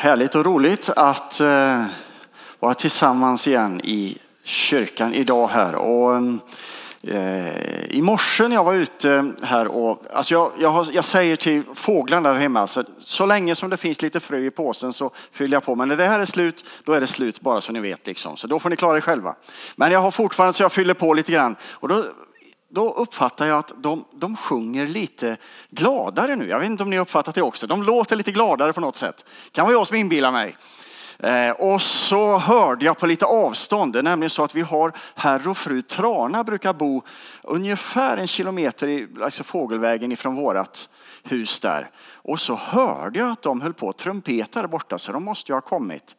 Härligt och roligt att eh, vara tillsammans igen i kyrkan idag här. Och, eh, I morse när jag var ute här och alltså jag, jag, har, jag säger till fåglarna där hemma så, så länge som det finns lite frö i påsen så fyller jag på. Men när det här är slut, då är det slut bara så ni vet. Liksom. Så då får ni klara er själva. Men jag har fortfarande så jag fyller på lite grann. Och då då uppfattar jag att de, de sjunger lite gladare nu. Jag vet inte om ni har uppfattat det också. De låter lite gladare på något sätt. kan vara jag som inbillar mig. Eh, och så hörde jag på lite avstånd, det är nämligen så att vi har herr och fru Trana brukar bo ungefär en kilometer i alltså fågelvägen ifrån vårat hus där. Och så hörde jag att de höll på att trumpeta där borta så de måste ju ha kommit.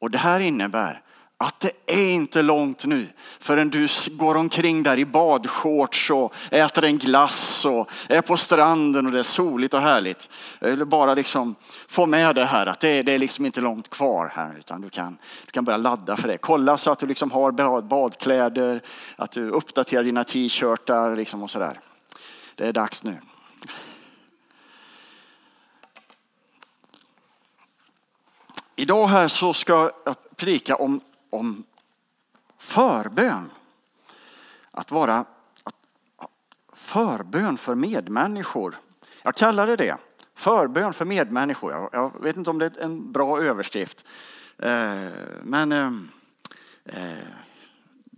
Och det här innebär att det är inte långt nu förrän du går omkring där i badshorts och äter en glass och är på stranden och det är soligt och härligt. Jag vill bara liksom få med det här att det är, det är liksom inte långt kvar här utan du kan, du kan börja ladda för det. Kolla så att du liksom har badkläder, att du uppdaterar dina t-shirtar liksom och sådär. Det är dags nu. Idag här så ska jag predika om om förbön. Att vara att, förbön för medmänniskor. Jag kallar det det. Förbön för medmänniskor. Jag, jag vet inte om det är en bra överskrift. Eh, men eh, eh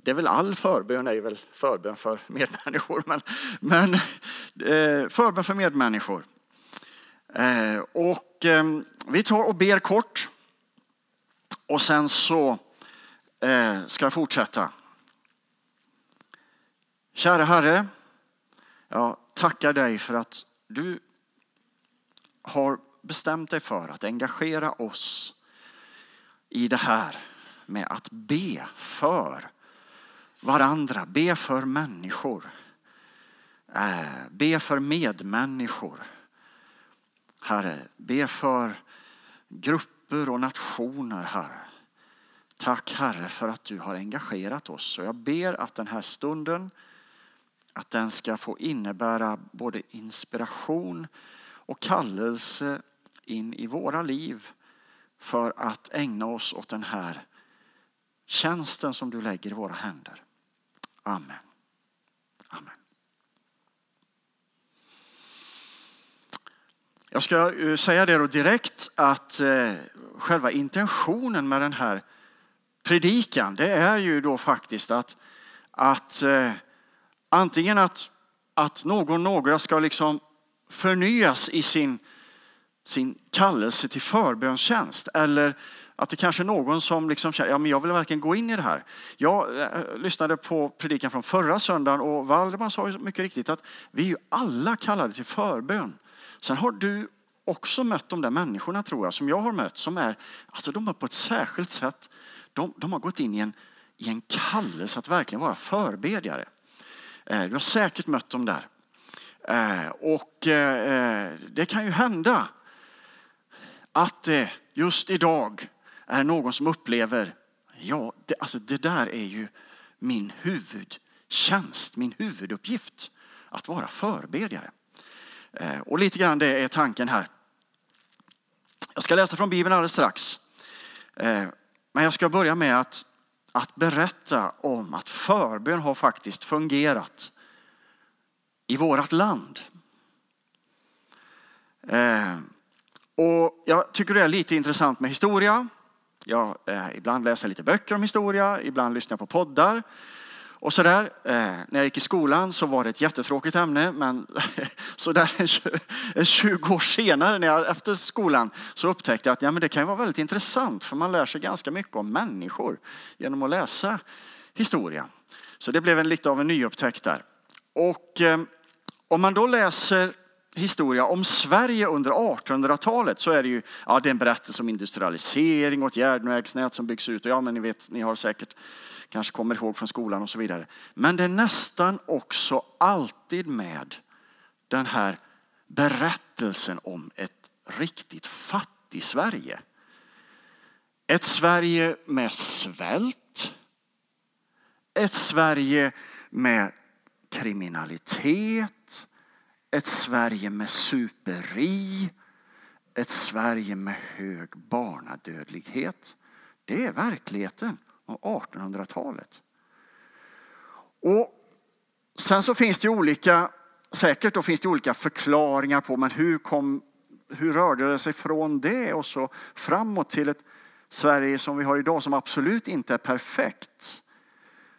det är väl all förbön är väl förbön för medmänniskor. Men, men eh, förbön för medmänniskor. Eh, och eh, vi tar och ber kort. Och sen så eh, ska jag fortsätta. Kära Herre, jag tackar dig för att du har bestämt dig för att engagera oss i det här med att be för varandra, be för människor, eh, be för medmänniskor. Herre, be för grupper och nationer, Herre. Tack Herre för att du har engagerat oss. Och jag ber att den här stunden att den ska få innebära både inspiration och kallelse in i våra liv för att ägna oss åt den här tjänsten som du lägger i våra händer. Amen. Amen. Jag ska eh, säga det då direkt att eh, själva intentionen med den här predikan, det är ju då faktiskt att, att eh, antingen att, att någon, några ska liksom förnyas i sin, sin kallelse till förbönstjänst eller att det kanske är någon som liksom känner, ja men jag vill verkligen gå in i det här. Jag eh, lyssnade på predikan från förra söndagen och Valdemar sa ju mycket riktigt att vi är ju alla kallade till förbön. Sen har du också mött de där människorna tror jag som jag har mött som är, alltså de är på ett särskilt sätt de, de har gått in i en, i en kallelse att verkligen vara förbedjare. Eh, du har säkert mött dem där. Eh, och eh, det kan ju hända att det just idag är någon som upplever, ja, det, alltså det där är ju min huvudtjänst, min huvuduppgift, att vara förbedjare. Eh, och lite grann det är tanken här. Jag ska läsa från Bibeln alldeles strax. Eh, men jag ska börja med att, att berätta om att förbön har faktiskt fungerat i vårt land. Eh, och jag tycker det är lite intressant med historia. Jag eh, ibland läser lite böcker om historia, ibland lyssnar på poddar. Och så där, eh, när jag gick i skolan så var det ett jättetråkigt ämne, men så där en 20 år senare, när jag, efter skolan, så upptäckte jag att ja, men det kan vara väldigt intressant, för man lär sig ganska mycket om människor genom att läsa historia. Så det blev en, lite av en nyupptäckt där. Och eh, om man då läser historia om Sverige under 1800-talet så är det ju ja, det är en berättelse om industrialisering och ett järnvägsnät som byggs ut. Och ja, men ni vet, ni har säkert kanske kommer ihåg från skolan och så vidare. Men det är nästan också alltid med den här berättelsen om ett riktigt fattig Sverige. Ett Sverige med svält. Ett Sverige med kriminalitet. Ett Sverige med superi. ett Sverige med hög barnadödlighet. Det är verkligheten av 1800-talet. Och sen så finns det olika, säkert då finns det olika förklaringar på men hur, kom, hur rörde det sig från det och så framåt till ett Sverige som vi har idag som absolut inte är perfekt.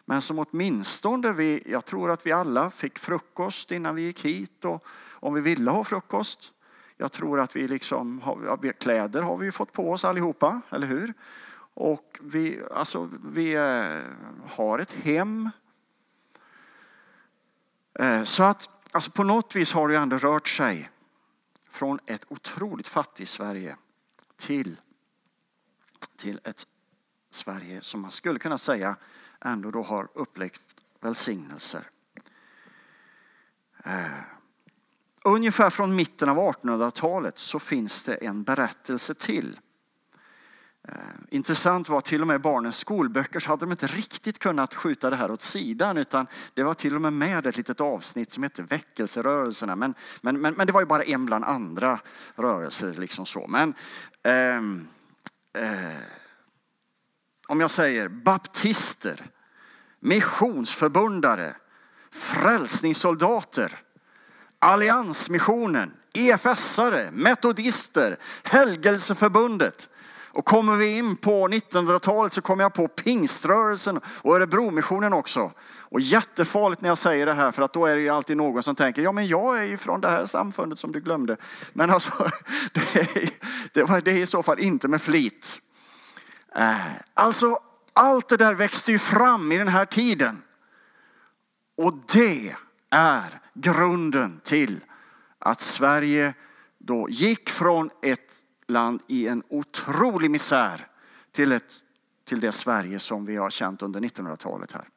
Men som åtminstone vi, jag tror att vi alla fick frukost innan vi gick hit och om vi ville ha frukost. Jag tror att vi liksom, har, kläder har vi fått på oss allihopa, eller hur? Och vi, alltså, vi eh, har ett hem. Eh, så att alltså på något vis har det ändå rört sig från ett otroligt fattigt Sverige till, till ett Sverige som man skulle kunna säga ändå då har upplevt välsignelser. Eh, ungefär från mitten av 1800-talet så finns det en berättelse till. Eh, intressant var att till och med barnens skolböcker så hade de inte riktigt kunnat skjuta det här åt sidan utan det var till och med med ett litet avsnitt som hette väckelserörelserna. Men, men, men, men det var ju bara en bland andra rörelser. Liksom så. Men, eh, eh, om jag säger baptister, missionsförbundare, frälsningssoldater, alliansmissionen, EFS-are, metodister, helgelseförbundet. Och kommer vi in på 1900-talet så kommer jag på pingströrelsen och Örebromissionen också. Och jättefarligt när jag säger det här för att då är det ju alltid någon som tänker, ja men jag är ju från det här samfundet som du glömde. Men alltså, det är, det var det i så fall inte med flit. Eh, alltså allt det där växte ju fram i den här tiden. Och det är grunden till att Sverige då gick från ett land i en otrolig misär till, ett, till det Sverige som vi har känt under 1900-talet här.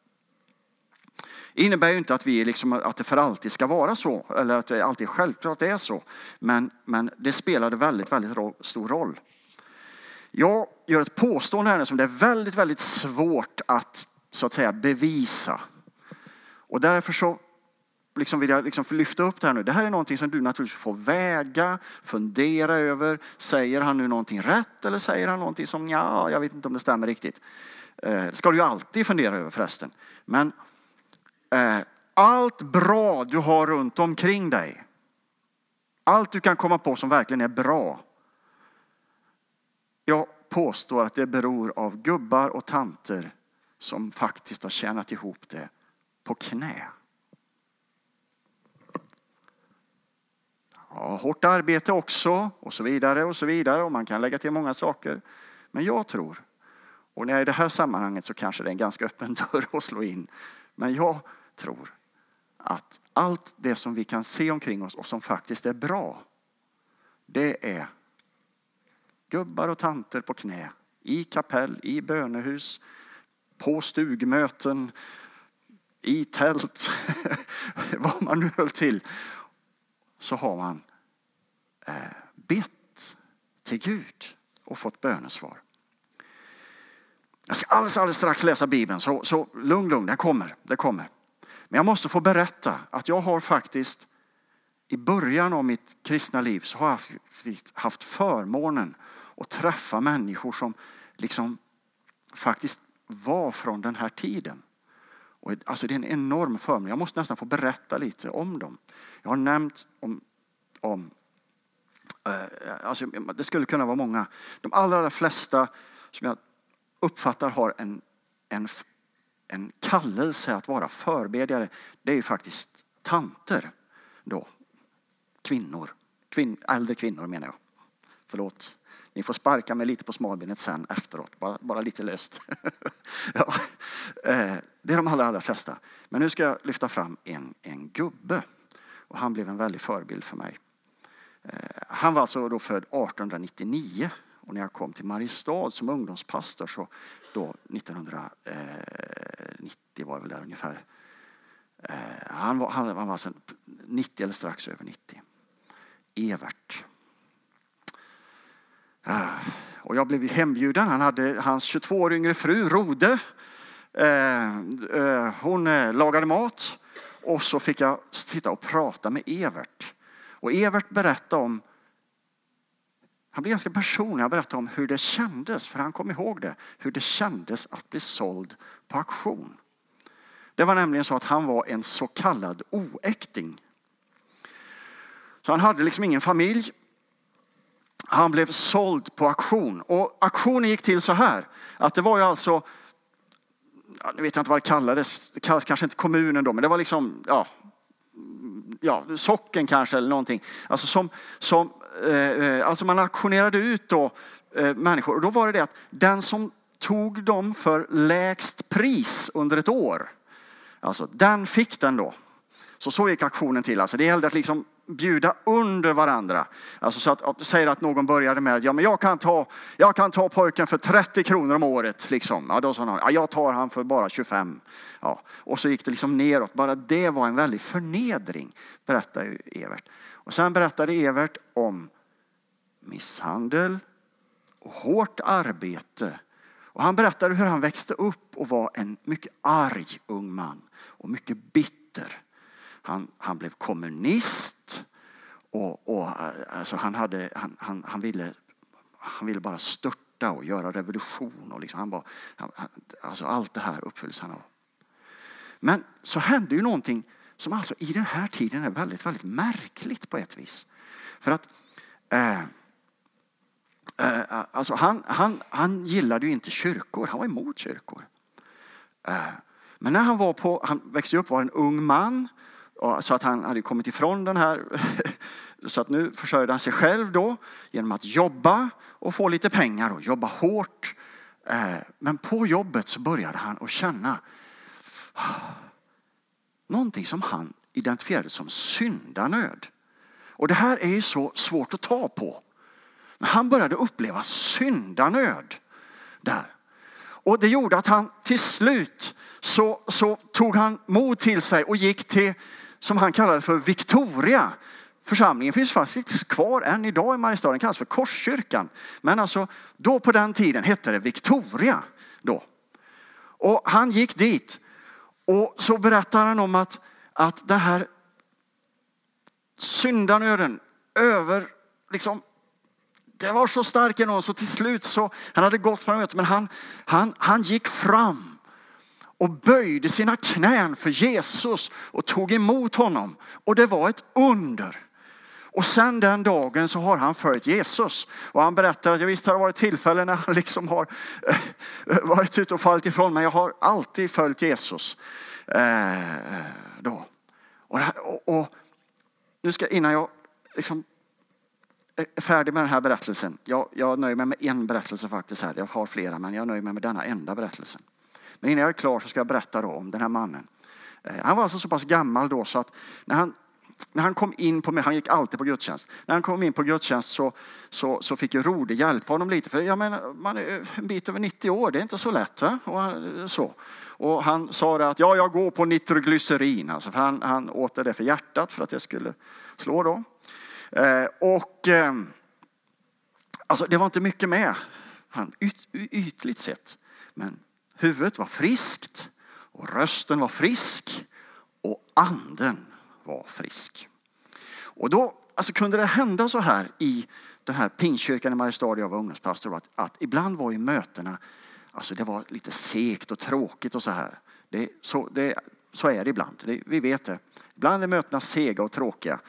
Det innebär ju inte att, vi liksom, att det för alltid ska vara så eller att det alltid självklart är så. Men, men det spelade väldigt, väldigt stor roll. Jag gör ett påstående här som det är väldigt, väldigt svårt att så att säga bevisa. Och därför så liksom vill jag liksom lyfta upp det här nu. Det här är någonting som du naturligtvis får väga, fundera över. Säger han nu någonting rätt eller säger han någonting som ja, jag vet inte om det stämmer riktigt. Eh, det eh, ska du ju alltid fundera över förresten. Men eh, allt bra du har runt omkring dig, allt du kan komma på som verkligen är bra, jag påstår att det beror av gubbar och tanter som faktiskt har tjänat ihop det på knä. Ja, hårt arbete också och så vidare och så vidare och man kan lägga till många saker. Men jag tror, och när jag är i det här sammanhanget så kanske det är en ganska öppen dörr att slå in. Men jag tror att allt det som vi kan se omkring oss och som faktiskt är bra, det är gubbar och tanter på knä i kapell, i bönehus, på stugmöten, i tält, vad man nu höll till, så har man Eh, bett till Gud och fått bönesvar. Jag ska alldeles, alldeles strax läsa Bibeln, så, så lugn, lugn, det kommer, det kommer. Men jag måste få berätta att jag har faktiskt i början av mitt kristna liv så har jag haft förmånen att träffa människor som liksom faktiskt var från den här tiden. Och alltså det är en enorm förmån. Jag måste nästan få berätta lite om dem. Jag har nämnt om, om Eh, alltså det skulle kunna vara många. De allra, allra flesta som jag uppfattar har en, en, en kallelse att vara förbedjare, det är ju faktiskt tanter då. Kvinnor. Kvin, äldre kvinnor menar jag. Förlåt. Ni får sparka mig lite på smalbenet sen efteråt, bara, bara lite löst. ja. Eh, det är de allra, allra flesta. Men nu ska jag lyfta fram en, en gubbe. Och han blev en väldig förebild för mig. Eh, han var alltså då född 1899 och när jag kom till Mariestad som ungdomspastor så då 1990 eh, var det väl där ungefär. Eh, han var, han var alltså 90 eller strax över 90. Evert. Och jag blev hembjuden. Han hade hans 22 år yngre fru Rode. Hon lagade mat och så fick jag sitta och prata med Evert. Och Evert berättade om Han blev ganska personlig. Han berättade om hur det kändes, för han kom ihåg det, hur det kändes att bli såld på auktion. Det var nämligen så att han var en så kallad oäkting. Så han hade liksom ingen familj. Han blev såld på auktion och auktionen gick till så här att det var ju alltså nu vet jag inte vad det kallades, det kallas kanske inte kommunen då, men det var liksom, ja, ja socken kanske eller någonting. Alltså, som, som, eh, eh, alltså man auktionerade ut då eh, människor och då var det det att den som tog dem för lägst pris under ett år, alltså den fick den då. Så så gick auktionen till. Alltså det gällde att liksom bjuda under varandra. Alltså så att, säger att någon började med, ja men jag kan ta, jag kan ta pojken för 30 kronor om året. Liksom. Ja, då sa någon, ja, jag tar han för bara 25. Ja. Och så gick det liksom neråt. Bara det var en väldig förnedring, berättar Evert. Och sen berättade Evert om misshandel och hårt arbete. Och han berättade hur han växte upp och var en mycket arg ung man och mycket bitter. Han, han blev kommunist och, och alltså han, hade, han, han, han, ville, han ville bara störta och göra revolution. Och liksom han var, han, alltså allt det här uppfylls han av. Men så hände ju någonting som alltså i den här tiden är väldigt, väldigt märkligt på ett vis. För att eh, eh, alltså han, han, han gillade ju inte kyrkor, han var emot kyrkor. Eh, men när han var på, han växte upp var en ung man så att han hade kommit ifrån den här. Så att nu försörjde han sig själv då genom att jobba och få lite pengar och jobba hårt. Eh, men på jobbet så började han att känna någonting som han identifierade som syndanöd. Och det här är ju så svårt att ta på. Men han började uppleva syndanöd där. Och det gjorde att han till slut så, så tog han mod till sig och gick till som han kallade för Victoria. Församlingen finns faktiskt kvar än idag i Mariestad. Den kallas för Korskyrkan. Men alltså då på den tiden hette det Victoria. Då. Och han gick dit och så berättar han om att, att den här syndanöden över, liksom, det var så stark i någon så till slut så, han hade gått från mötet men han, han, han gick fram och böjde sina knän för Jesus och tog emot honom. Och det var ett under. Och sen den dagen så har han följt Jesus. Och han berättar att jag visst har det varit tillfällen när han liksom har eh, varit ute och fallit ifrån men jag har alltid följt Jesus. Eh, då. Och, och, och, nu ska innan jag liksom är färdig med den här berättelsen. Jag, jag nöjer mig med en berättelse faktiskt här. Jag har flera men jag nöjer mig med denna enda berättelsen. Men innan jag är klar så ska jag berätta då om den här mannen. Eh, han var alltså så pass gammal då så att när han, när han kom in på, han gick alltid på gudstjänst. När han kom in på gudstjänst så, så, så fick ju Rode hjälpa honom lite. För jag menar, man är en bit över 90 år, det är inte så lätt. Va? Och, han, så. och han sa att ja, jag går på nitroglycerin. Alltså, för han, han åt det för hjärtat för att det skulle slå då. Eh, och eh, alltså, det var inte mycket med han, yt, ytligt sett. Men Huvudet var friskt och rösten var frisk och anden var frisk. Och då alltså, kunde det hända så här i den här pingkyrkan i Mariestad jag var ungdomspastor att, att ibland var ju mötena, alltså det var lite segt och tråkigt och så här. Det, så, det, så är det ibland, det, vi vet det. Ibland är mötena sega och tråkiga.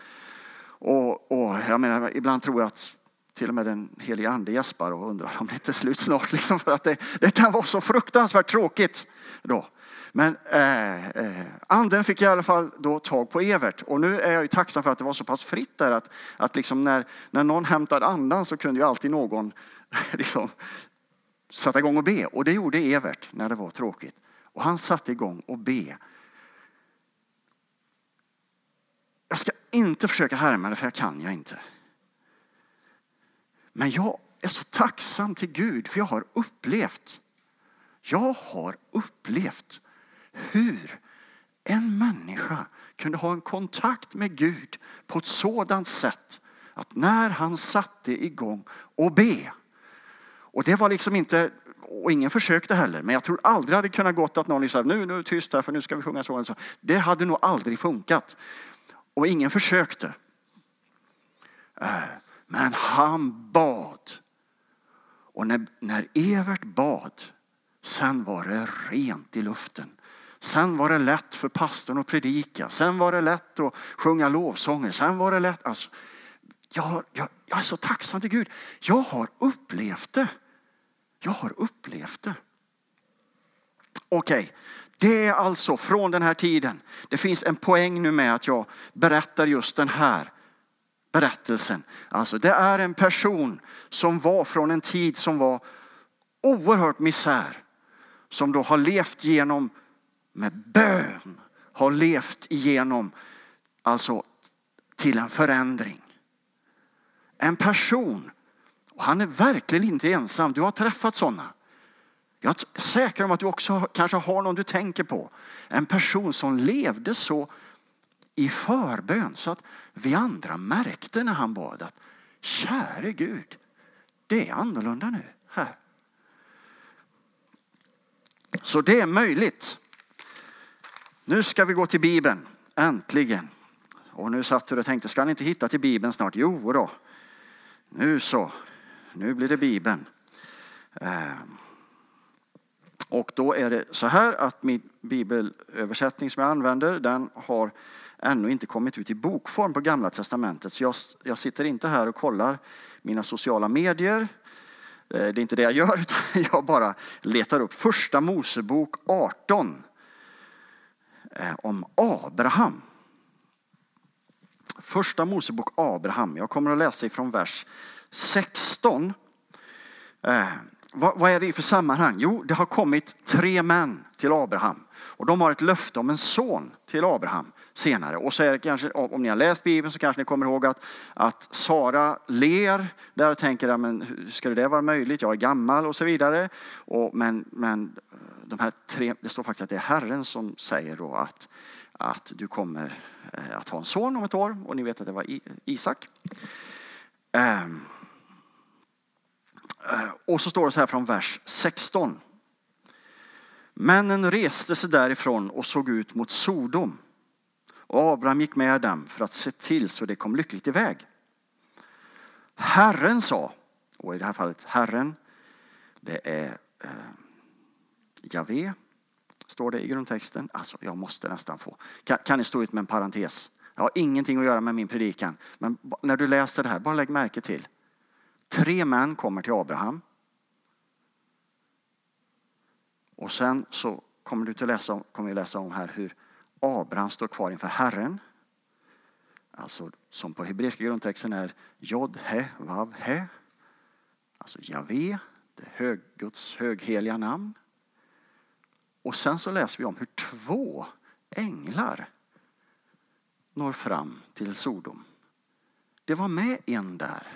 Och, och jag menar, ibland tror jag att till och med den helige ande gäspar och undrar om det inte är slut snart. Liksom, för att det, det kan vara så fruktansvärt tråkigt. Då. Men eh, eh, anden fick i alla fall då tag på Evert. Och nu är jag ju tacksam för att det var så pass fritt där att, att liksom när, när någon hämtade andan så kunde ju alltid någon liksom, sätta igång och be. Och det gjorde Evert när det var tråkigt. Och han satte igång och be. Jag ska inte försöka härma det för jag kan jag inte. Men jag är så tacksam till Gud för jag har upplevt, jag har upplevt hur en människa kunde ha en kontakt med Gud på ett sådant sätt att när han satte igång och be. Och det var liksom inte, och ingen försökte heller, men jag tror aldrig hade kunnat gått att någon sa nu, nu är tyst här för nu ska vi sjunga så. Det hade nog aldrig funkat. Och ingen försökte. Eh, men han bad. Och när, när Evert bad, sen var det rent i luften. Sen var det lätt för pastorn att predika. Sen var det lätt att sjunga lovsånger. Sen var det lätt. Alltså, jag, har, jag, jag är så tacksam till Gud. Jag har upplevt det. Jag har upplevt det. Okej, okay. det är alltså från den här tiden. Det finns en poäng nu med att jag berättar just den här berättelsen. Alltså det är en person som var från en tid som var oerhört misär. Som då har levt genom med bön, har levt igenom alltså till en förändring. En person, och han är verkligen inte ensam, du har träffat sådana. Jag är säker om att du också kanske har någon du tänker på. En person som levde så i förbön så att vi andra märkte när han bad att käre Gud, det är annorlunda nu här. Så det är möjligt. Nu ska vi gå till Bibeln, äntligen. Och nu satt du och tänkte, ska han inte hitta till Bibeln snart? Jo då. nu så. Nu blir det Bibeln. Eh, och då är det så här att min bibelöversättning som jag använder, den har ännu inte kommit ut i bokform på Gamla Testamentet. Så jag, jag sitter inte här och kollar mina sociala medier. Eh, det är inte det jag gör, utan jag bara letar upp första Mosebok 18 eh, om Abraham. Första Mosebok Abraham. Jag kommer att läsa ifrån vers 16. Eh, vad, vad är det för sammanhang? Jo, det har kommit tre män till Abraham och de har ett löfte om en son till Abraham senare. Och så är det kanske, om ni har läst Bibeln så kanske ni kommer ihåg att, att Sara ler där och tänker, men hur ska det vara möjligt? Jag är gammal och så vidare. Och, men, men de här tre, det står faktiskt att det är Herren som säger då att, att du kommer eh, att ha en son om ett år. Och ni vet att det var Isak. Um, och så står det så här från vers 16. Männen reste sig därifrån och såg ut mot Sodom. Och Abraham gick med dem för att se till så det kom lyckligt iväg. Herren sa, och i det här fallet Herren, det är eh, Javé, står det i grundtexten. Alltså, jag måste nästan få. Kan, kan ni stå ut med en parentes? Jag har ingenting att göra med min predikan. Men när du läser det här, bara lägg märke till. Tre män kommer till Abraham. Och sen så kommer du att läsa, kommer vi läsa om här hur Abraham står kvar inför Herren. Alltså som på hebreiska grundtexten är Jod, He, Vav, He. Alltså Javé, det hög, Guds högheliga namn. Och sen så läser vi om hur två änglar når fram till Sodom. Det var med en där.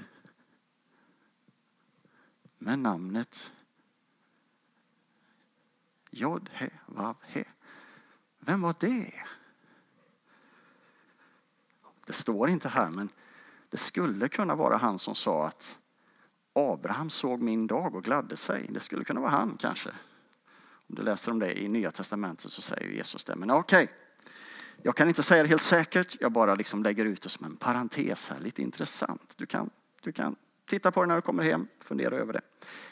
Med namnet Jod, He, Vav, He. Vem var det? Det står inte här, men det skulle kunna vara han som sa att Abraham såg min dag och gladde sig. Det skulle kunna vara han kanske. Om du läser om det i Nya Testamentet så säger Jesus det. Men okej, okay. jag kan inte säga det helt säkert. Jag bara liksom lägger ut det som en parentes här. Lite intressant. Du kan, du kan titta på det när du kommer hem, fundera över det.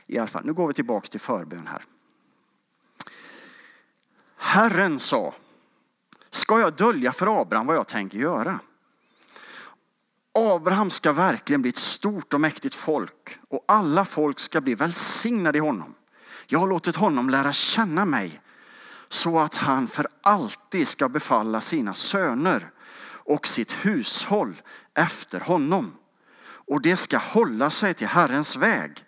I alla fall, nu går vi tillbaks till förbön här. Herren sa, ska jag dölja för Abraham vad jag tänker göra? Abraham ska verkligen bli ett stort och mäktigt folk och alla folk ska bli välsignade i honom. Jag har låtit honom lära känna mig så att han för alltid ska befalla sina söner och sitt hushåll efter honom. Och det ska hålla sig till Herrens väg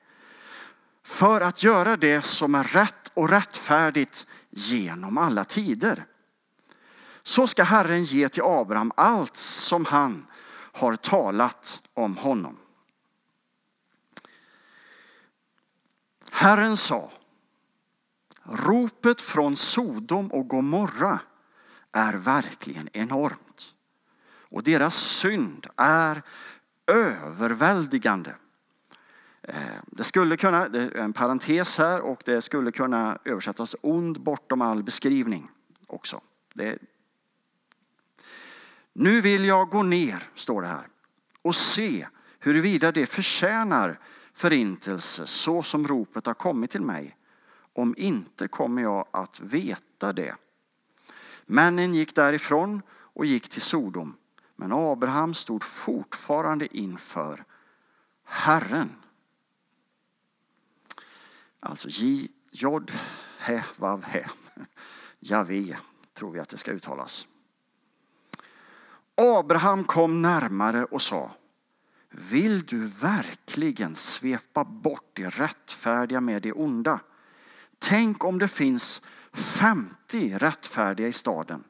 för att göra det som är rätt och rättfärdigt genom alla tider. Så ska Herren ge till Abraham allt som han har talat om honom. Herren sa, ropet från Sodom och Gomorra är verkligen enormt. Och deras synd är överväldigande. Eh, det skulle kunna, det är en parentes här och det skulle kunna översättas ond bortom all beskrivning också. Det, nu vill jag gå ner, står det här, och se huruvida det förtjänar förintelse så som ropet har kommit till mig. Om inte kommer jag att veta det. Männen gick därifrån och gick till Sodom. Men Abraham stod fortfarande inför Herren. Alltså J, Jod, He, Vav, He. Javé tror vi att det ska uttalas. Abraham kom närmare och sa Vill du verkligen svepa bort det rättfärdiga med det onda? Tänk om det finns 50 rättfärdiga i staden.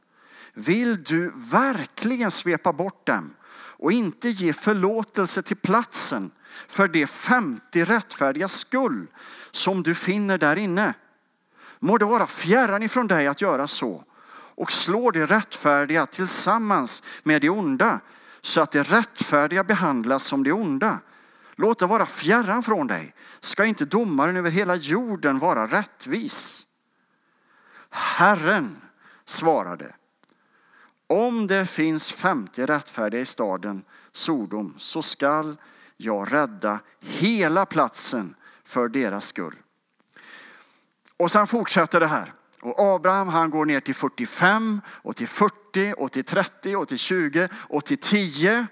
Vill du verkligen svepa bort dem och inte ge förlåtelse till platsen för de 50 rättfärdiga skull som du finner där inne? Må det vara fjärran ifrån dig att göra så och slå det rättfärdiga tillsammans med det onda så att det rättfärdiga behandlas som det onda. Låt det vara fjärran från dig. Ska inte domaren över hela jorden vara rättvis? Herren svarade. Om det finns 50 rättfärdiga i staden Sodom så skall jag rädda hela platsen för deras skull. Och sen fortsätter det här. Och Abraham han går ner till 45 och till 40 och till 30 och till 20 och till 10.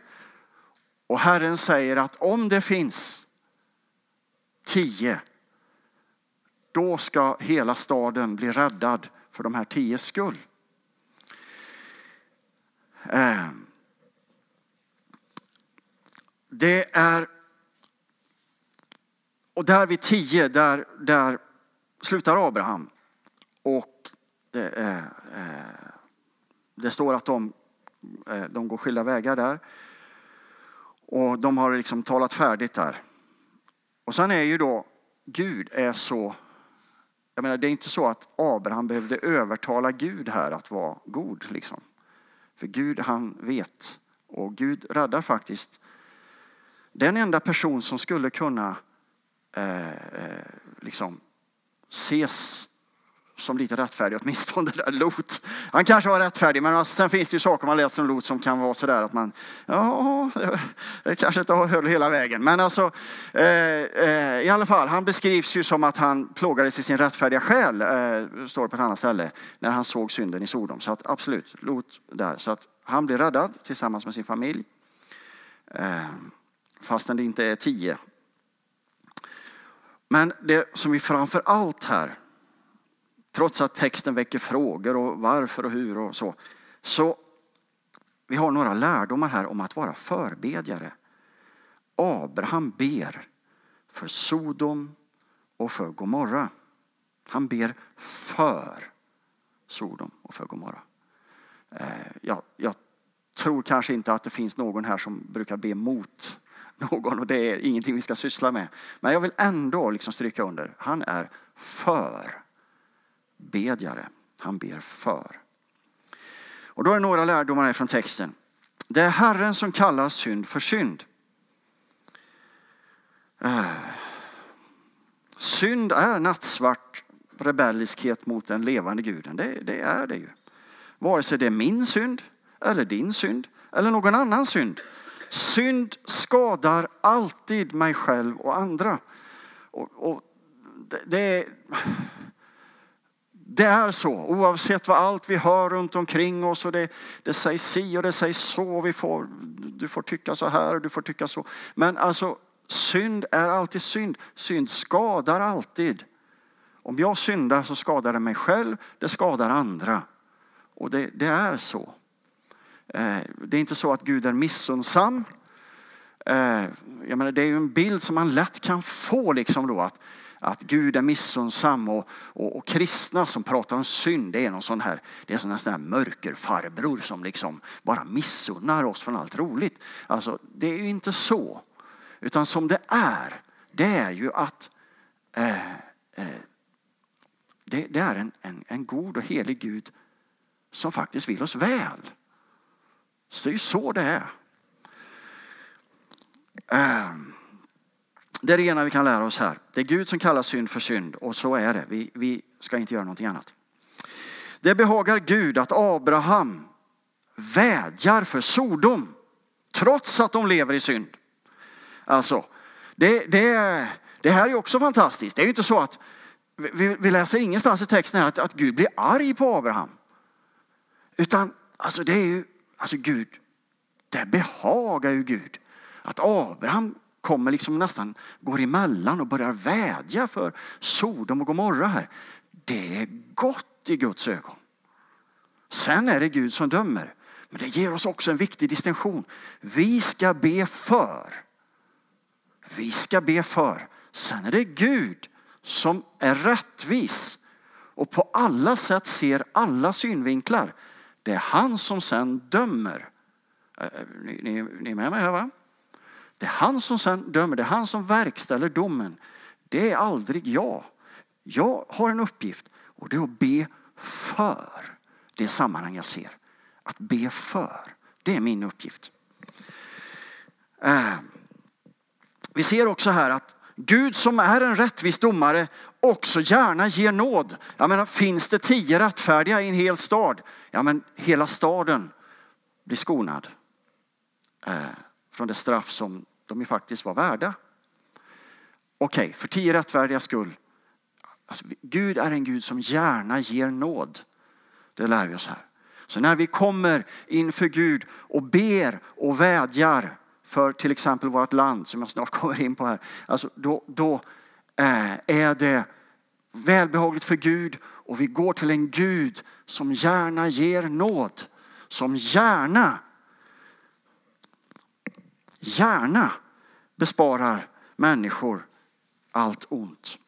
Och Herren säger att om det finns 10 då ska hela staden bli räddad för de här tio skull. Ehm. Det är och där vid tio, där, där slutar Abraham. Och det, eh, det står att de, eh, de går skilda vägar där. Och de har liksom talat färdigt där. Och sen är ju då Gud är så, jag menar det är inte så att Abraham behövde övertala Gud här att vara god liksom. För Gud han vet och Gud räddar faktiskt den enda person som skulle kunna eh, eh liksom ses som lite rättfärdig, åtminstone där Lot. Han kanske var rättfärdig, men alltså, sen finns det ju saker man läser om Lot som kan vara sådär att man, ja, det kanske inte höll hela vägen. Men alltså, eh, eh, i alla fall, han beskrivs ju som att han plågades i sin rättfärdiga själ, eh, står det på ett annat ställe, när han såg synden i Sodom. Så att absolut, Lot där. Så att han blir räddad tillsammans med sin familj. Eh, fastän det inte är tio. Men det som vi framför allt här Trots att texten väcker frågor och varför och hur och så. Så vi har några lärdomar här om att vara förbedjare. Abraham ber för Sodom och för Gomorra. Han ber för Sodom och för Gomorra. Eh, jag, jag tror kanske inte att det finns någon här som brukar be mot någon och det är ingenting vi ska syssla med. Men jag vill ändå liksom stryka under, han är för bedjare. Han ber för. Och då är det några lärdomar från texten. Det är Herren som kallar synd för synd. Äh. Synd är nattsvart rebelliskhet mot den levande guden. Det, det, är det ju. Vare sig det är min synd eller din synd eller någon annan synd. Synd skadar alltid mig själv och andra. Och, och det, det är det är så, oavsett vad allt vi hör runt omkring oss och det, det sägs si och det sägs så. Vi får, du får tycka så här och du får tycka så. Men alltså synd är alltid synd. Synd skadar alltid. Om jag syndar så skadar det mig själv, det skadar andra. Och det, det är så. Eh, det är inte så att Gud är missunnsam. Eh, jag menar, det är ju en bild som man lätt kan få liksom då att att Gud är missunnsam och, och, och, kristna som pratar om synd, det är någon sån här, det är sån här mörkerfarbror som liksom bara missunnar oss från allt roligt. Alltså, det är ju inte så. Utan som det är, det är ju att eh, eh, det, det, är en, en, en god och helig Gud som faktiskt vill oss väl. Så det är ju så det är. Um, det är det ena vi kan lära oss här. Det är Gud som kallar synd för synd och så är det. Vi, vi ska inte göra någonting annat. Det behagar Gud att Abraham vädjar för Sodom trots att de lever i synd. Alltså, det, det, det här är också fantastiskt. Det är ju inte så att vi, vi läser ingenstans i texten här att, att Gud blir arg på Abraham. Utan alltså det är ju, alltså Gud, det behagar ju Gud. Att Abraham kommer liksom nästan går emellan och börjar vädja för Sodom och Gomorra här. Det är gott i Guds ögon. Sen är det Gud som dömer. Men det ger oss också en viktig distinktion. Vi ska be för. Vi ska be för. Sen är det Gud som är rättvis och på alla sätt ser alla synvinklar. Det är han som sen dömer. Ni, ni, ni är med mig här va? Det är han som sen dömer, det är han som verkställer domen. Det är aldrig jag. Jag har en uppgift och det är att be för det sammanhang jag ser. Att be för, det är min uppgift. Eh, vi ser också här att Gud som är en rättvis domare också gärna ger nåd. Jag menar, finns det tio rättfärdiga i en hel stad, ja men hela staden blir skonad eh, från det straff som de ju faktiskt var värda. Okej, okay, för tio rättfärdiga skull. Alltså, Gud är en Gud som gärna ger nåd. Det lär vi oss här. Så när vi kommer inför Gud och ber och vädjar för till exempel vårt land som jag snart kommer in på här. Alltså då, då eh, är det välbehagligt för Gud och vi går till en Gud som gärna ger nåd. Som gärna, gärna besparar människor allt ont.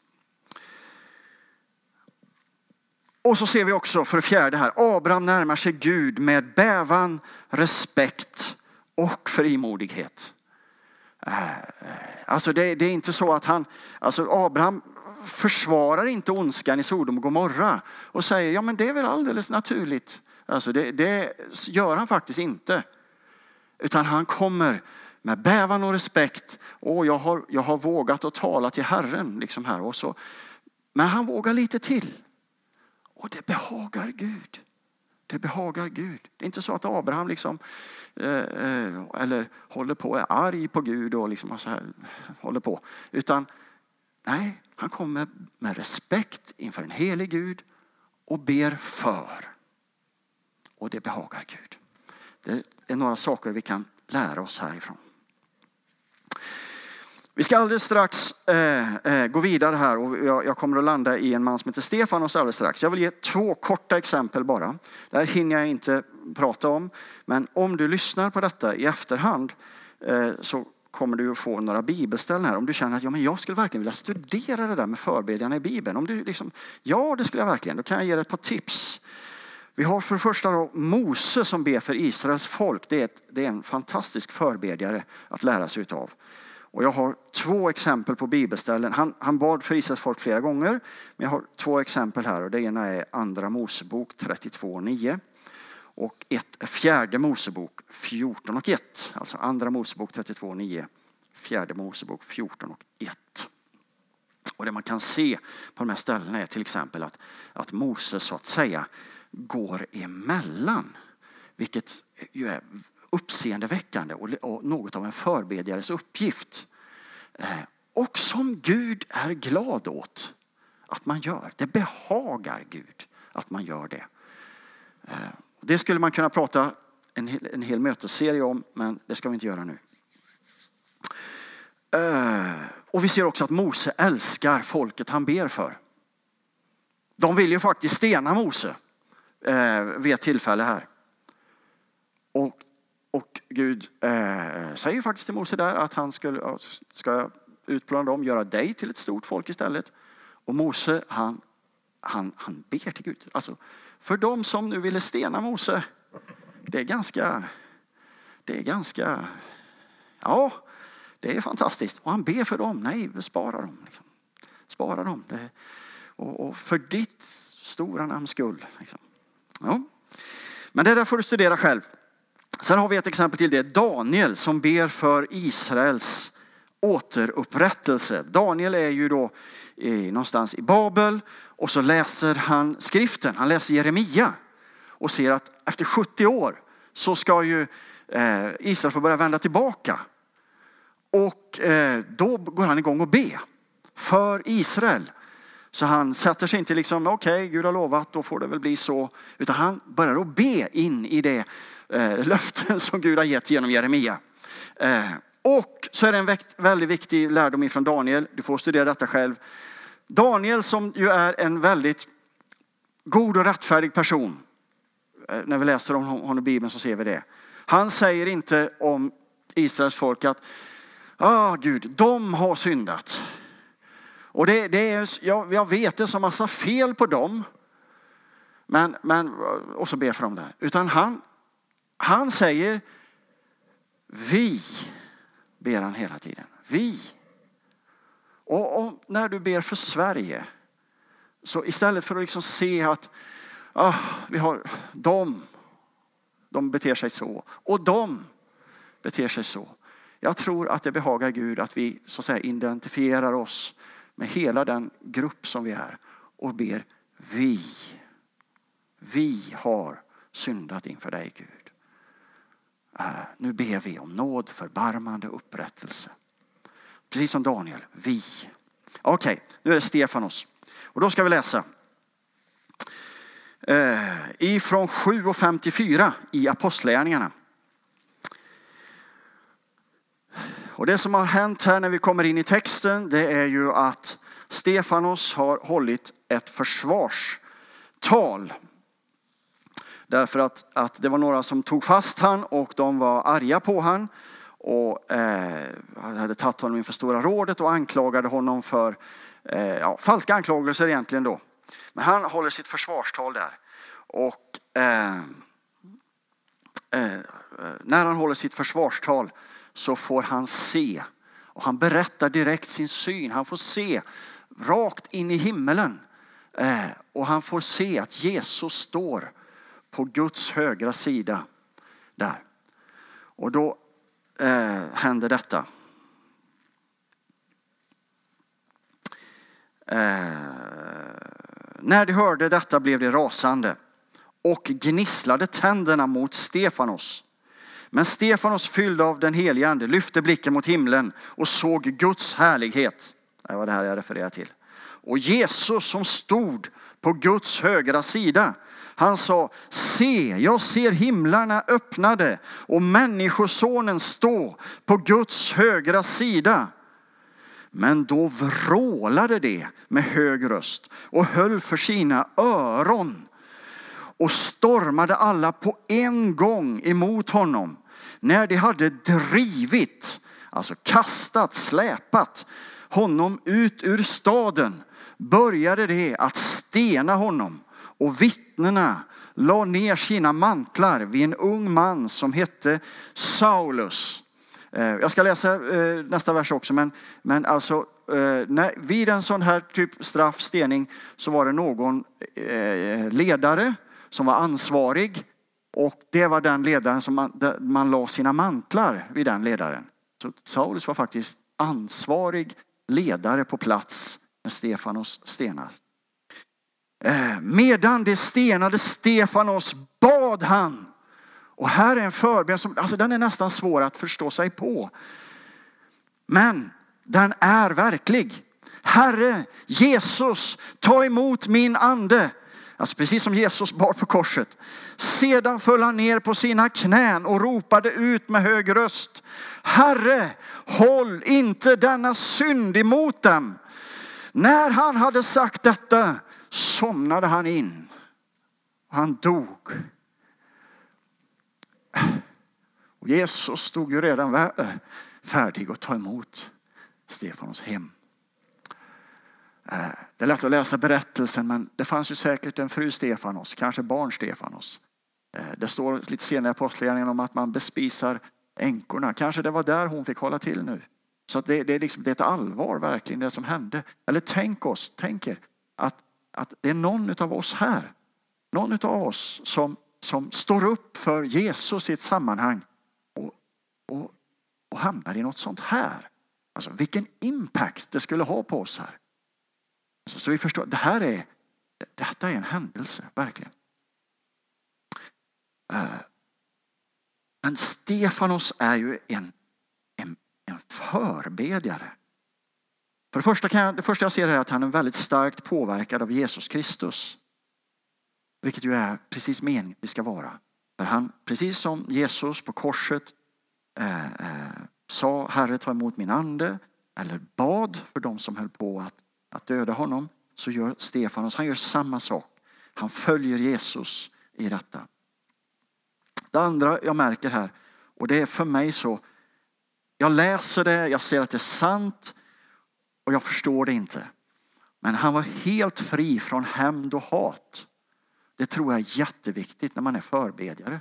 Och så ser vi också för det fjärde här, Abraham närmar sig Gud med bävan, respekt och frimodighet. Äh, alltså det, det, är inte så att han, alltså Abraham försvarar inte ondskan i Sodom och Gomorra och säger ja men det är väl alldeles naturligt. Alltså det, det gör han faktiskt inte. Utan han kommer med bävan och respekt. Åh, jag har, jag har vågat att tala till Herren. Liksom här och så. Men han vågar lite till. Och det behagar Gud. Det behagar Gud. Det är inte så att Abraham liksom, eh, eh, eller håller på är arg på Gud och liksom så här, håller på. Utan nej, han kommer med respekt inför en helig Gud och ber för. Och det behagar Gud. Det är några saker vi kan lära oss härifrån. Vi ska alldeles strax eh, eh, gå vidare här och jag, jag, kommer att landa i en man som heter Stefanos alldeles strax. Jag vill ge två korta exempel bara. Det här hinner jag inte prata om. Men om du lyssnar på detta i efterhand eh, så kommer du att få några bibelställen här. Om du känner att ja, men jag skulle verkligen vilja studera det där med förbedjarna i Bibeln. Om du liksom, ja, det skulle jag verkligen. Då kan jag ge dig ett par tips. Vi har för det första då Mose som ber för Israels folk. Det är, ett, det är en fantastisk förbedjare att lära sig utav. Och jag har två exempel på bibelställen. Han, han bad för Israels folk flera gånger. Men jag har två exempel här. Och det ena är Andra Mosebok 32.9. Och ett är Fjärde Mosebok 14 och 1. Alltså Andra Mosebok 32.9. Fjärde Mosebok 14 och 1. Och det man kan se på de här ställena är till exempel att, att Moses så att säga går emellan. Vilket ju är uppseendeväckande och något av en förbedjares uppgift. Eh, och som Gud är glad åt att man gör. Det behagar Gud att man gör det. Eh, det skulle man kunna prata en hel, en hel mötesserie om, men det ska vi inte göra nu. Eh, och vi ser också att Mose älskar folket han ber för. De vill ju faktiskt stena Mose vid ett tillfälle här. Och och Gud eh, säger faktiskt till Mose där att han skulle, ska utplåna dem, göra dig till ett stort folk istället. Och Mose han, han, han ber till Gud. Alltså, för de som nu ville stena Mose, det är ganska, det är ganska, ja, det är fantastiskt. Och han ber för dem, nej, spara dem. Liksom. Spara dem. Det, och, och, för ditt stora namns skull. Liksom. Ja. Men det där får du studera själv. Sen har vi ett exempel till. Det är Daniel som ber för Israels återupprättelse. Daniel är ju då någonstans i Babel och så läser han skriften. Han läser Jeremia och ser att efter 70 år så ska ju eh, Israel få börja vända tillbaka. Och eh, då går han igång och be för Israel. Så han sätter sig inte liksom, okej, okay, Gud har lovat, då får det väl bli så. Utan han börjar att be in i det eh, löften som Gud har gett genom Jeremia. Eh, och så är det en väldigt viktig lärdom ifrån Daniel. Du får studera detta själv. Daniel som ju är en väldigt god och rättfärdig person. Eh, när vi läser om honom i Bibeln så ser vi det. Han säger inte om Israels folk att ah, Gud, de har syndat. Och det, det är, jag, jag vet det är så massa fel på dem. Men, men, och så ber för dem där. Utan han, han säger vi, ber han hela tiden. Vi. Och, och när du ber för Sverige, så istället för att liksom se att oh, vi har dem, de beter sig så och de beter sig så. Jag tror att det behagar Gud att vi så att säga identifierar oss med hela den grupp som vi är och ber vi. Vi har syndat inför dig Gud. Äh, nu ber vi om nåd, förbarmande, upprättelse. Precis som Daniel, vi. Okej, okay, nu är det Stefanos. Och då ska vi läsa. Eh, ifrån 7.54 i Apostlagärningarna. Och det som har hänt här när vi kommer in i texten det är ju att Stefanos har hållit ett försvarstal. Därför att, att det var några som tog fast han och de var arga på han och eh, hade tagit honom inför Stora rådet och anklagade honom för eh, ja, falska anklagelser egentligen då. Men han håller sitt försvarstal där. Och eh, eh när han håller sitt försvarstal så får han se. Och han berättar direkt sin syn. Han får se rakt in i himmelen. Eh, och han får se att Jesus står på Guds högra sida där. Och då eh, händer detta. Eh, när de hörde detta blev de rasande och gnisslade tänderna mot Stefanos. Men Stefanos fylld av den helige ande lyfte blicken mot himlen och såg Guds härlighet. Det var det här jag refererar till. Och Jesus som stod på Guds högra sida. Han sa, se, jag ser himlarna öppnade och människosonen stå på Guds högra sida. Men då vrålade det med hög röst och höll för sina öron och stormade alla på en gång emot honom när de hade drivit, alltså kastat, släpat honom ut ur staden började de att stena honom och vittnena la ner sina mantlar vid en ung man som hette Saulus. Eh, jag ska läsa eh, nästa vers också, men, men alltså eh, när, vid en sån här typ straff, stening, så var det någon ledare som var ansvarig och det var den ledaren som man, man la sina mantlar vid den ledaren. Så Saulus var faktiskt ansvarig ledare på plats när Stefanos stenar. Eh, medan det stenade Stefanos bad han. Och här är en förbön som alltså den är nästan svår att förstå sig på. Men den är verklig. Herre Jesus, ta emot min ande Alltså precis som Jesus bar på korset. Sedan föll han ner på sina knän och ropade ut med hög röst. Herre, håll inte denna synd emot dem. När han hade sagt detta somnade han in. Han dog. Och Jesus stod ju redan eh, färdig att ta emot Stefanos hem. Eh, det är lätt att läsa berättelsen men det fanns ju säkert en fru Stefanos, kanske barn Stefanos. Eh, det står lite senare i Apostlagärningarna om att man bespisar änkorna. Kanske det var där hon fick hålla till nu. Så det, det, är liksom, det är ett allvar verkligen det som hände. Eller tänk oss, tänk er att, att det är någon av oss här, någon av oss som, som står upp för Jesus i ett sammanhang och, och, och hamnar i något sånt här. Alltså vilken impact det skulle ha på oss här. Alltså, så vi förstår, det här är, detta är en händelse, verkligen. Eh, men Stefanos är ju en, en en förbedjare. För det första, kan jag, det första jag ser är att han är väldigt starkt påverkad av Jesus Kristus. Vilket ju är precis meningen vi ska vara. För han, precis som Jesus på korset eh, eh, sa Herre ta emot min ande eller bad för de som höll på att, att döda honom så gör Stefanos, han gör samma sak. Han följer Jesus i detta. Det andra jag märker här, och det är för mig så, jag läser det, jag ser att det är sant och jag förstår det inte. Men han var helt fri från hämnd och hat. Det tror jag är jätteviktigt när man är förbedjare.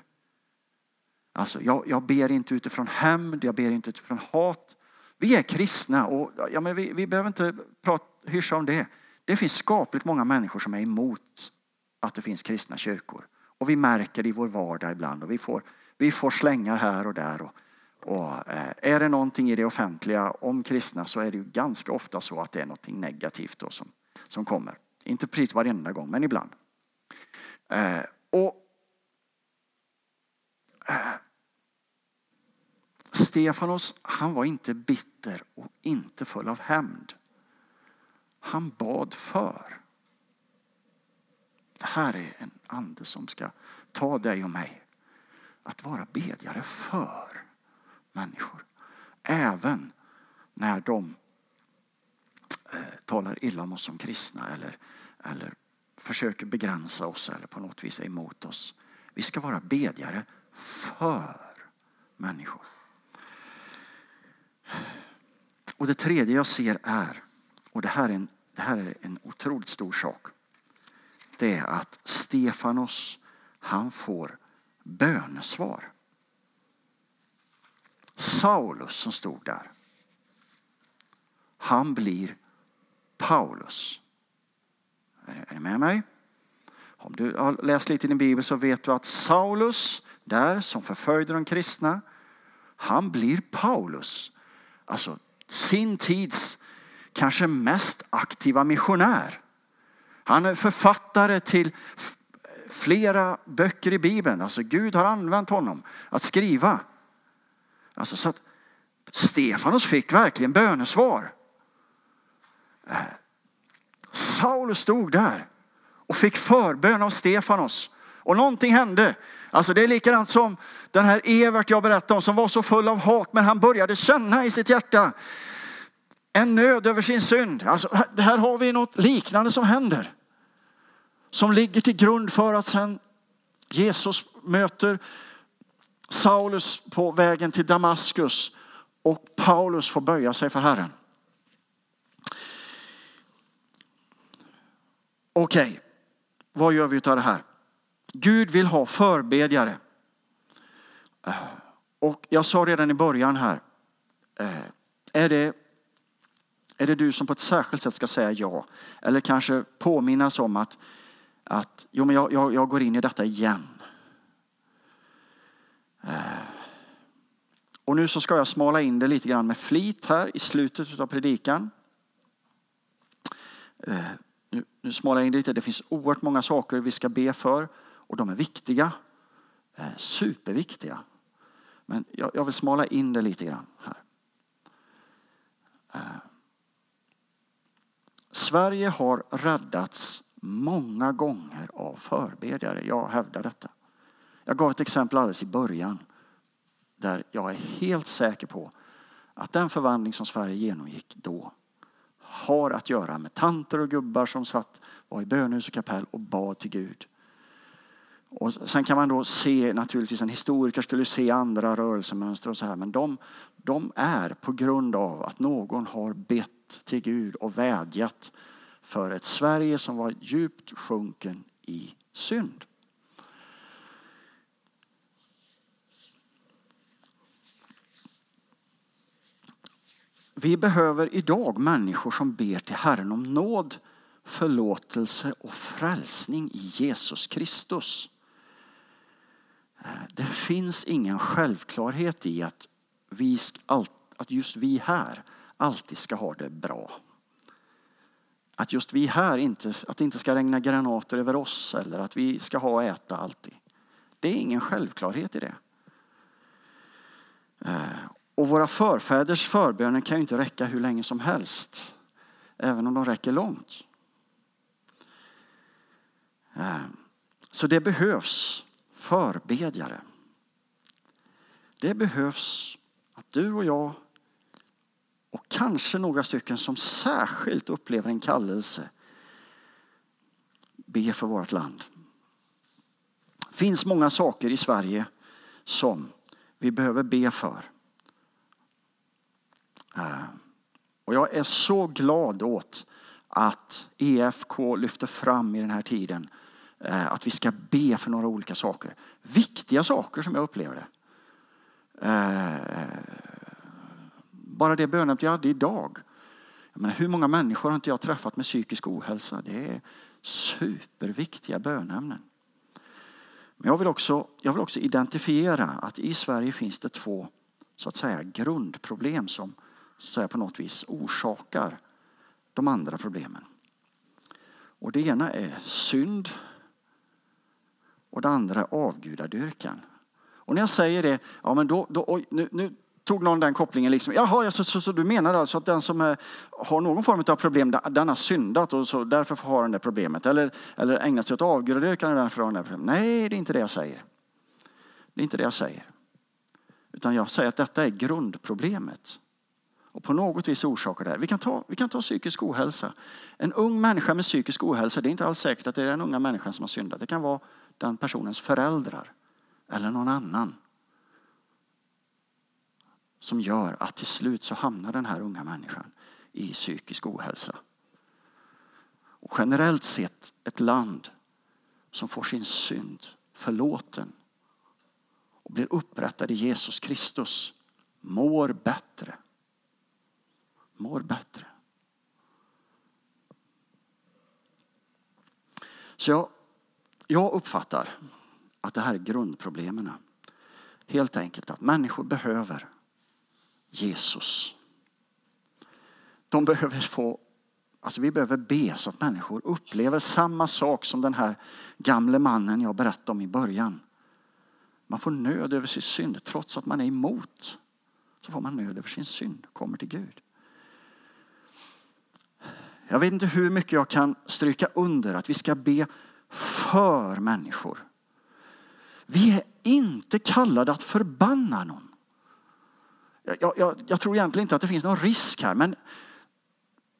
Alltså, jag, jag ber inte utifrån hämnd, jag ber inte utifrån hat. Vi är kristna och ja, men vi, vi behöver inte prata, hyscha om det. Det finns skapligt många människor som är emot att det finns kristna kyrkor. Och vi märker det i vår vardag ibland och vi får, vi får slängar här och där. Och, och eh, är det någonting i det offentliga om kristna så är det ju ganska ofta så att det är någonting negativt då som, som kommer. Inte precis varenda gång, men ibland. Eh, och eh, Stefanos, han var inte bitter och inte full av hämnd. Han bad för. Det här är en ande som ska ta dig och mig. Att vara bedjare för människor. Även när de eh, talar illa om oss som kristna eller, eller försöker begränsa oss eller på något vis är emot oss. Vi ska vara bedjare för människor. Och det tredje jag ser är, och det här är en, det här är en otroligt stor sak. Det är att Stefanos, han får bönesvar. Saulus som stod där. Han blir Paulus. Är ni med mig? Om du har läst lite i din bibel så vet du att Saulus där som förföljde de kristna, han blir Paulus. Alltså sin tids kanske mest aktiva missionär. Han är författare till flera böcker i Bibeln. Alltså Gud har använt honom att skriva. Alltså så att Stefanos fick verkligen bönesvar. Eh, Saulus stod där och fick förbön av Stefanos. Och någonting hände. Alltså det är likadant som den här Evert jag berättade om som var så full av hat men han började känna i sitt hjärta en nöd över sin synd. Alltså, här har vi något liknande som händer. Som ligger till grund för att sen Jesus möter Saulus på vägen till Damaskus och Paulus får böja sig för Herren. Okej, okay. vad gör vi av det här? Gud vill ha förbedjare. Eh, och jag sa redan i början här, eh, är det, är det du som på ett särskilt sätt ska säga ja? Eller kanske påminnas om att, att jo, men jag, jag, jag går in i detta igen. Eh, och nu så ska jag smala in det lite grann med flit här i slutet av predikan. Eh, nu, nu smalar jag in det lite. Det finns oerhört många saker vi ska be för och de är viktiga. Eh, superviktiga. Men jag, jag vill smala in det lite grann här. Sverige har räddats många gånger av förbedjare. Jag hävdar detta. Jag gav ett exempel alldeles i början där jag är helt säker på att den förvandling som Sverige genomgick då har att göra med tanter och gubbar som satt, var i bönhus och kapell och bad till Gud. Och sen kan man då se, naturligtvis en historiker skulle se andra rörelsemönster och så här, men de, de är på grund av att någon har bett till Gud och vädjat för ett Sverige som var djupt sjunken i synd. Vi behöver idag människor som ber till Herren om nåd, förlåtelse och frälsning i Jesus Kristus. Eh, det finns ingen självklarhet i att, vi att just vi här alltid ska ha det bra. Att just vi här inte, att det inte ska regna granater över oss eller att vi ska ha och äta alltid. Det är ingen självklarhet i det. Eh, och våra förfäders förböner kan ju inte räcka hur länge som helst. Även om de räcker långt. Eh, så det behövs förbedjare. Det behövs att du och jag och kanske några stycken som särskilt upplever en kallelse be för vårt land. Det finns många saker i Sverige som vi behöver be för. Eh, och jag är så glad åt att EFK lyfter fram i den här tiden eh, att vi ska be för några olika saker. Viktiga saker som jag upplever det. Eh, bara det bönämnet jag hade idag. Jag menar, hur många människor har inte jag träffat med psykisk ohälsa? Det är superviktiga bönämnen. Men jag vill, också, jag vill också identifiera att i Sverige finns det två så att säga, grundproblem som så att på något vis orsakar de andra problemen. Och det ena är synd och det andra är avgudadyrkan. Och när jag säger det, ja men då, då oj, nu, nu tog någon den kopplingen. Liksom. Jaha, så, så, så, du menar alltså att den som är, har någon form av problem, den har syndat och så därför har den det problemet. Eller, eller ägnat sig åt avgudadyrkan och därför har den det problemet. Nej, det är inte det jag säger. Det är inte det jag säger. Utan jag säger att detta är grundproblemet. Och på något vis orsakar det Vi kan, ta, vi kan ta psykisk ohälsa. En ung människa med psykisk ohälsa, det är inte alls säkert att det är den unga människan som har syndat. Det kan vara den personens föräldrar eller någon annan som gör att till slut så hamnar den här unga människan i psykisk ohälsa. Och generellt sett ett land som får sin synd förlåten och blir upprättad i Jesus Kristus mår bättre. Mår bättre. Så jag, jag uppfattar att det här är grundproblemen. Helt enkelt att människor behöver Jesus. De behöver få, alltså vi behöver be så att människor upplever samma sak som den här gamle mannen jag berättade om i början. Man får nöd över sin synd trots att man är emot. Så får man nöd över sin synd, kommer till Gud. Jag vet inte hur mycket jag kan stryka under att vi ska be för människor. Vi är inte kallade att förbanna någon. Jag, jag, jag, tror egentligen inte att det finns någon risk här, men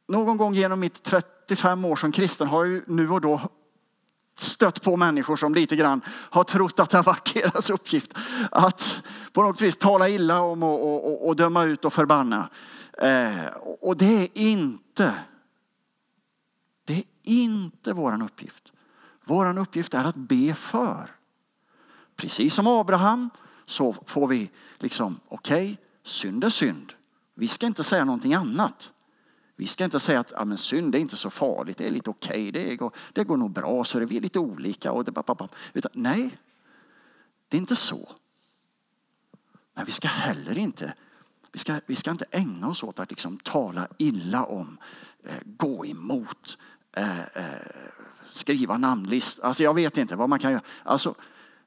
någon gång genom mitt 35 år som kristen har jag ju nu och då stött på människor som lite grann har trott att det har varit deras uppgift att på något vis tala illa om och, och, och döma ut och förbanna. Eh, och det är inte, inte vår uppgift. Vår uppgift är att be för. Precis som Abraham så får vi liksom, okej, okay, synd är synd. Vi ska inte säga någonting annat. Vi ska inte säga att ja, men synd är inte så farligt, det är lite okej, okay, det, går, det går nog bra, så det, vi är lite olika. Och det, Utan, nej, det är inte så. Men vi ska heller inte, vi ska, vi ska inte ägna oss åt att liksom tala illa om, eh, gå emot, eh, eh, skriva namnlist. Alltså jag vet inte vad man kan göra. Alltså,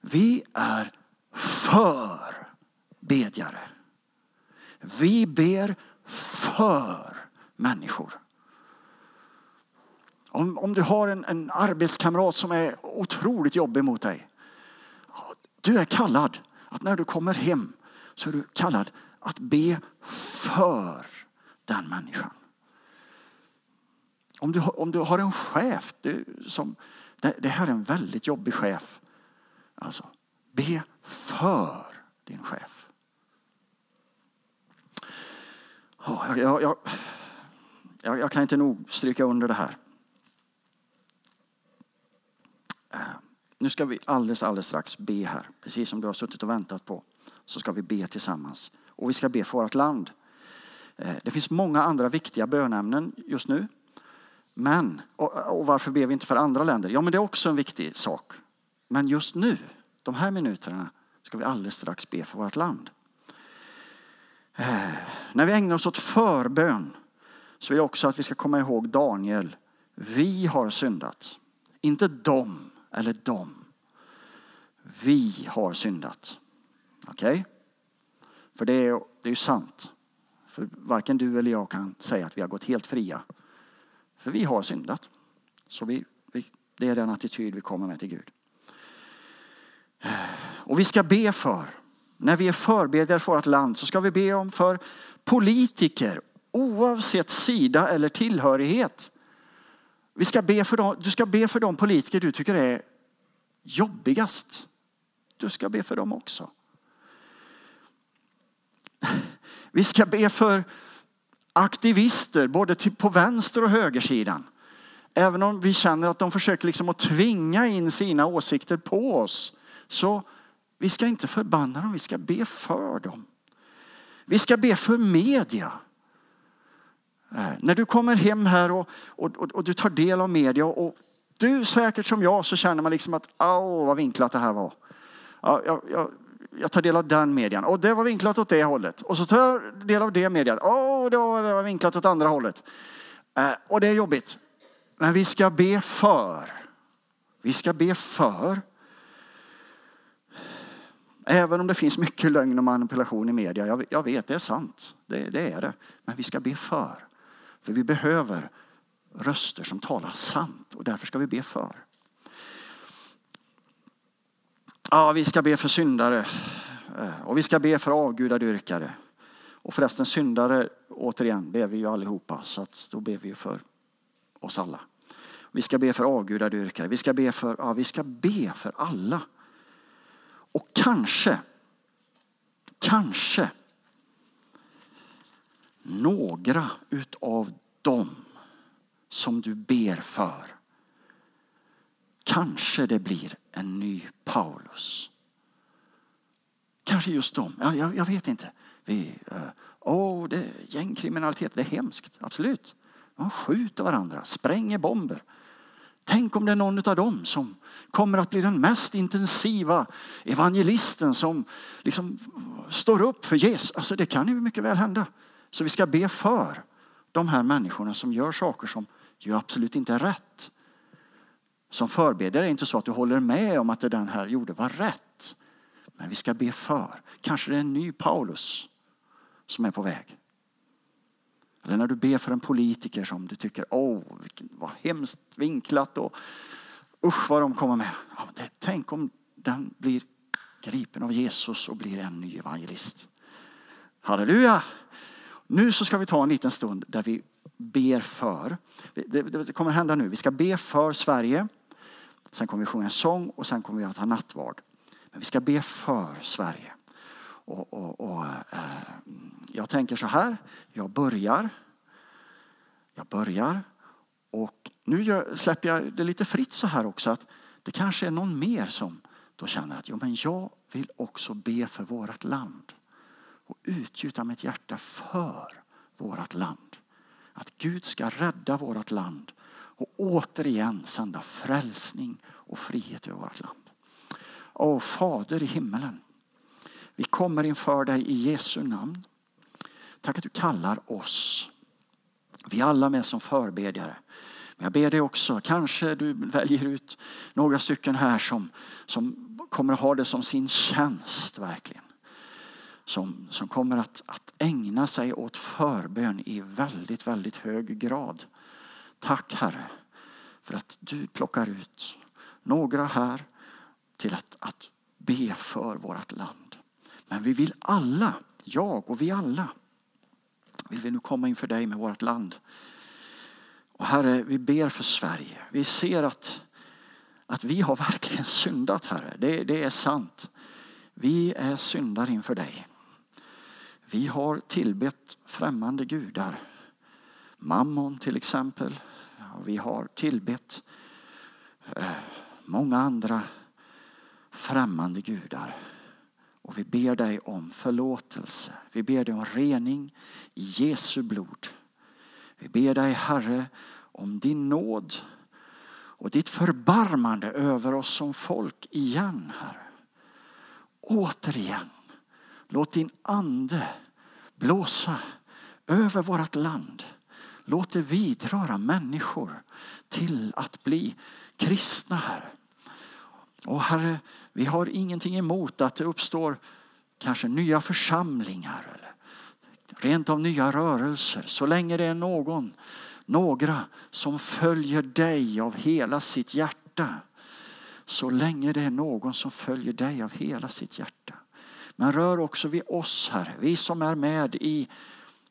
vi är för bedjare. Vi ber för människor. Om, om du har en, en arbetskamrat som är otroligt jobbig mot dig. Du är kallad att när du kommer hem så är du kallad att be för den människan. Om du, om du har en chef, du, som, det, det, här är en väldigt jobbig chef. Alltså, be för din chef. Oh, jag, jag, jag, jag, kan inte nog stryka under det här. Ehm, nu ska vi alldeles, alldeles strax be här. Precis som du har suttit och väntat på så ska vi be tillsammans. Och vi ska be för vårt land. Ehm, det finns många andra viktiga bönämnen just nu. Men, och, och varför ber vi inte för andra länder? Ja, men det är också en viktig sak. Men just nu, de här minuterna, ska vi alldeles strax be för vårt land. Eh, när vi ägnar oss åt förbön så vill jag också att vi ska komma ihåg Daniel. Vi har syndat. Inte dem eller dem. Vi har syndat. Okej? Okay? För det är, det är ju sant. För varken du eller jag kan säga att vi har gått helt fria. För vi har syndat. Så vi, vi, det är den attityd vi kommer med till Gud. Och vi ska be för, när vi är förbedjare för vårt land så ska vi be om för politiker oavsett sida eller tillhörighet. Vi ska be för dem, du ska be för de politiker du tycker är jobbigast. Du ska be för dem också. Vi ska be för aktivister både på vänster och högersidan. Även om vi känner att de försöker liksom att tvinga in sina åsikter på oss. Så vi ska inte förbanna dem, vi ska be för dem. Vi ska be för media. Eh, när du kommer hem här och, och, och, och, du tar del av media och du säkert som jag så känner man liksom att åh vad vinklat det här var. Ja, jag, jag, jag tar del av den median och det var vinklat åt det hållet. Och så tar jag del av det median. och det var, vinklat åt andra hållet. Eh, och det är jobbigt. Men vi ska be för. Vi ska be för. Även om det finns mycket lögn och manipulation i media. Jag, jag vet, det är sant. Det, det är det. Men vi ska be för. För vi behöver röster som talar sant och därför ska vi be för. Ja, vi ska be för syndare eh, och vi ska be för avgudadyrkare. Och förresten syndare, återigen, det är vi ju allihopa så att då ber vi för oss alla. Vi ska be för avgudadyrkare, vi ska be för, ja, vi ska be för alla. Och kanske, kanske några utav dem som du ber för. Kanske det blir en ny Paulus. Kanske just dem. Jag, jag, jag vet inte. Vi, uh, oh, det, gängkriminalitet, det är hemskt. Absolut. De skjuter varandra, spränger bomber. Tänk om det är någon av dem som kommer att bli den mest intensiva evangelisten som liksom står upp för Jesus. Alltså det kan ju mycket väl hända. Så vi ska be för de här människorna som gör saker som ju absolut inte är rätt. Som förbedjare är det inte så att du håller med om att det den här gjorde var rätt. Men vi ska be för. Kanske det är en ny Paulus som är på väg. Eller när du ber för en politiker som du tycker, åh, vad hemskt vinklat och usch vad de kommer med. Ja, det, tänk om den blir gripen av Jesus och blir en ny evangelist. Halleluja! Nu så ska vi ta en liten stund där vi ber för. Det, det kommer hända nu. Vi ska be för Sverige. Sen kommer vi sjunga en sång och sen kommer vi att ha nattvard. Men vi ska be för Sverige. Och, och, och eh, jag tänker så här. Jag börjar. Jag börjar. Och nu gör, släpper jag det lite fritt så här också. att Det kanske är någon mer som då känner att jo, men jag vill också be för vårt land. Och utgjuta mitt hjärta för vårt land. Att Gud ska rädda vårt land och återigen sända frälsning och frihet över vårt land. Åh Fader i himmelen. Vi kommer inför dig i Jesu namn. Tack att du kallar oss. Vi är alla med som förbedjare. Men jag ber dig också, kanske du väljer ut några stycken här som, som kommer att ha det som sin tjänst verkligen. Som, som kommer att, att ägna sig åt förbön i väldigt, väldigt hög grad. Tack Herre för att du plockar ut några här till att, att be för vårt land. Men vi vill alla, jag och vi alla, vill vi nu komma inför dig med vårt land. Och Herre, vi ber för Sverige. Vi ser att, att vi har verkligen syndat, Herre. Det, det är sant. Vi är syndare inför dig. Vi har tillbett främmande gudar. Mammon till exempel. Vi har tillbett eh, många andra främmande gudar. Och vi ber dig om förlåtelse. Vi ber dig om rening i Jesu blod. Vi ber dig Herre om din nåd och ditt förbarmande över oss som folk igen Herre. Återigen, låt din ande blåsa över vårt land. Låt det vidröra människor till att bli kristna Herre. Och Herre, vi har ingenting emot att det uppstår kanske nya församlingar eller rent av nya rörelser. Så länge det är någon, några som följer dig av hela sitt hjärta. Så länge det är någon som följer dig av hela sitt hjärta. Men rör också vid oss, Herre, vi som är med i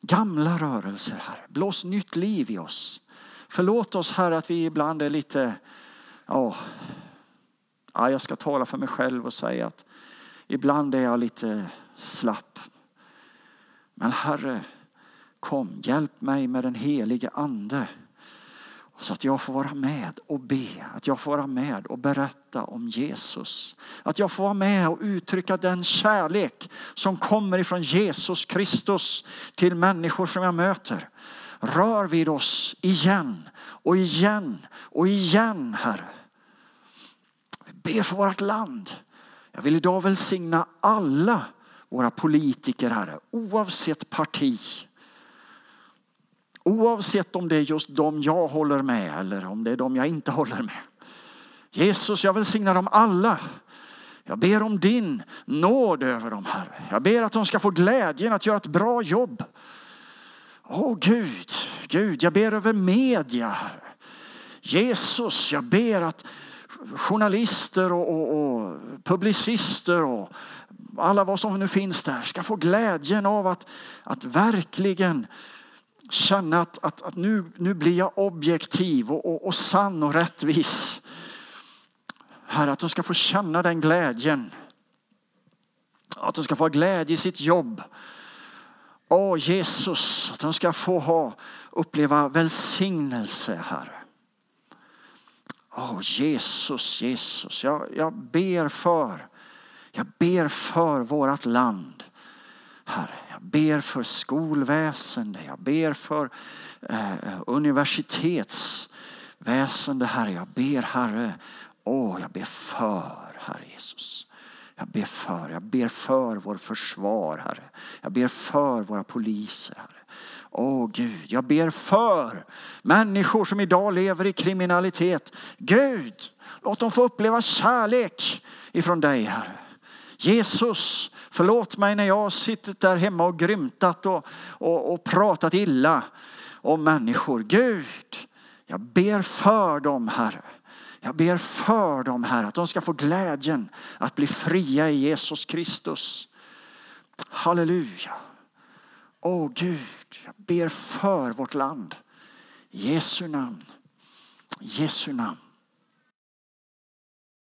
gamla rörelser, Herre. Blås nytt liv i oss. Förlåt oss, Herre, att vi ibland är lite, ja, ja, jag ska tala för mig själv och säga att ibland är jag lite slapp. Men Herre, kom, hjälp mig med den helige Ande så att jag får vara med och be, att jag får vara med och berätta om Jesus. Att jag får vara med och uttrycka den kärlek som kommer ifrån Jesus Kristus till människor som jag möter. Rör vid oss igen och igen och igen Herre. Vi ber för vårt land. Jag vill idag välsigna alla våra politiker Herre, oavsett parti. Oavsett om det är just dem jag håller med eller om det är dem jag inte håller med. Jesus, jag välsignar dem alla. Jag ber om din nåd över dem, Herre. Jag ber att de ska få glädjen att göra ett bra jobb. Åh Gud, Gud, jag ber över media, Herre. Jesus, jag ber att journalister och, och, och publicister och alla vad som nu finns där ska få glädjen av att, att verkligen känna att, att, att nu, nu blir jag objektiv och, och, och sann och rättvis. Herre, att de ska få känna den glädjen. Att de ska få glädje i sitt jobb. Åh Jesus, att de ska få ha, uppleva välsignelse, Herre. Åh Jesus, Jesus, jag, jag ber för, jag ber för vårt land. Herre, jag ber för skolväsende, jag ber för eh, universitetsväsende, Herre. Jag ber, Herre, åh, jag ber för, Herre Jesus. Jag ber för, jag ber för vår försvar, Herre. Jag ber för våra poliser, Herre. Åh Gud, jag ber för människor som idag lever i kriminalitet. Gud, låt dem få uppleva kärlek ifrån dig, Herre. Jesus, förlåt mig när jag har suttit där hemma och grymtat och, och, och pratat illa om människor. Gud, jag ber för dem, Herre. Jag ber för dem, Herre, att de ska få glädjen att bli fria i Jesus Kristus. Halleluja. Åh Gud, jag ber för vårt land. I Jesu namn. I Jesu namn.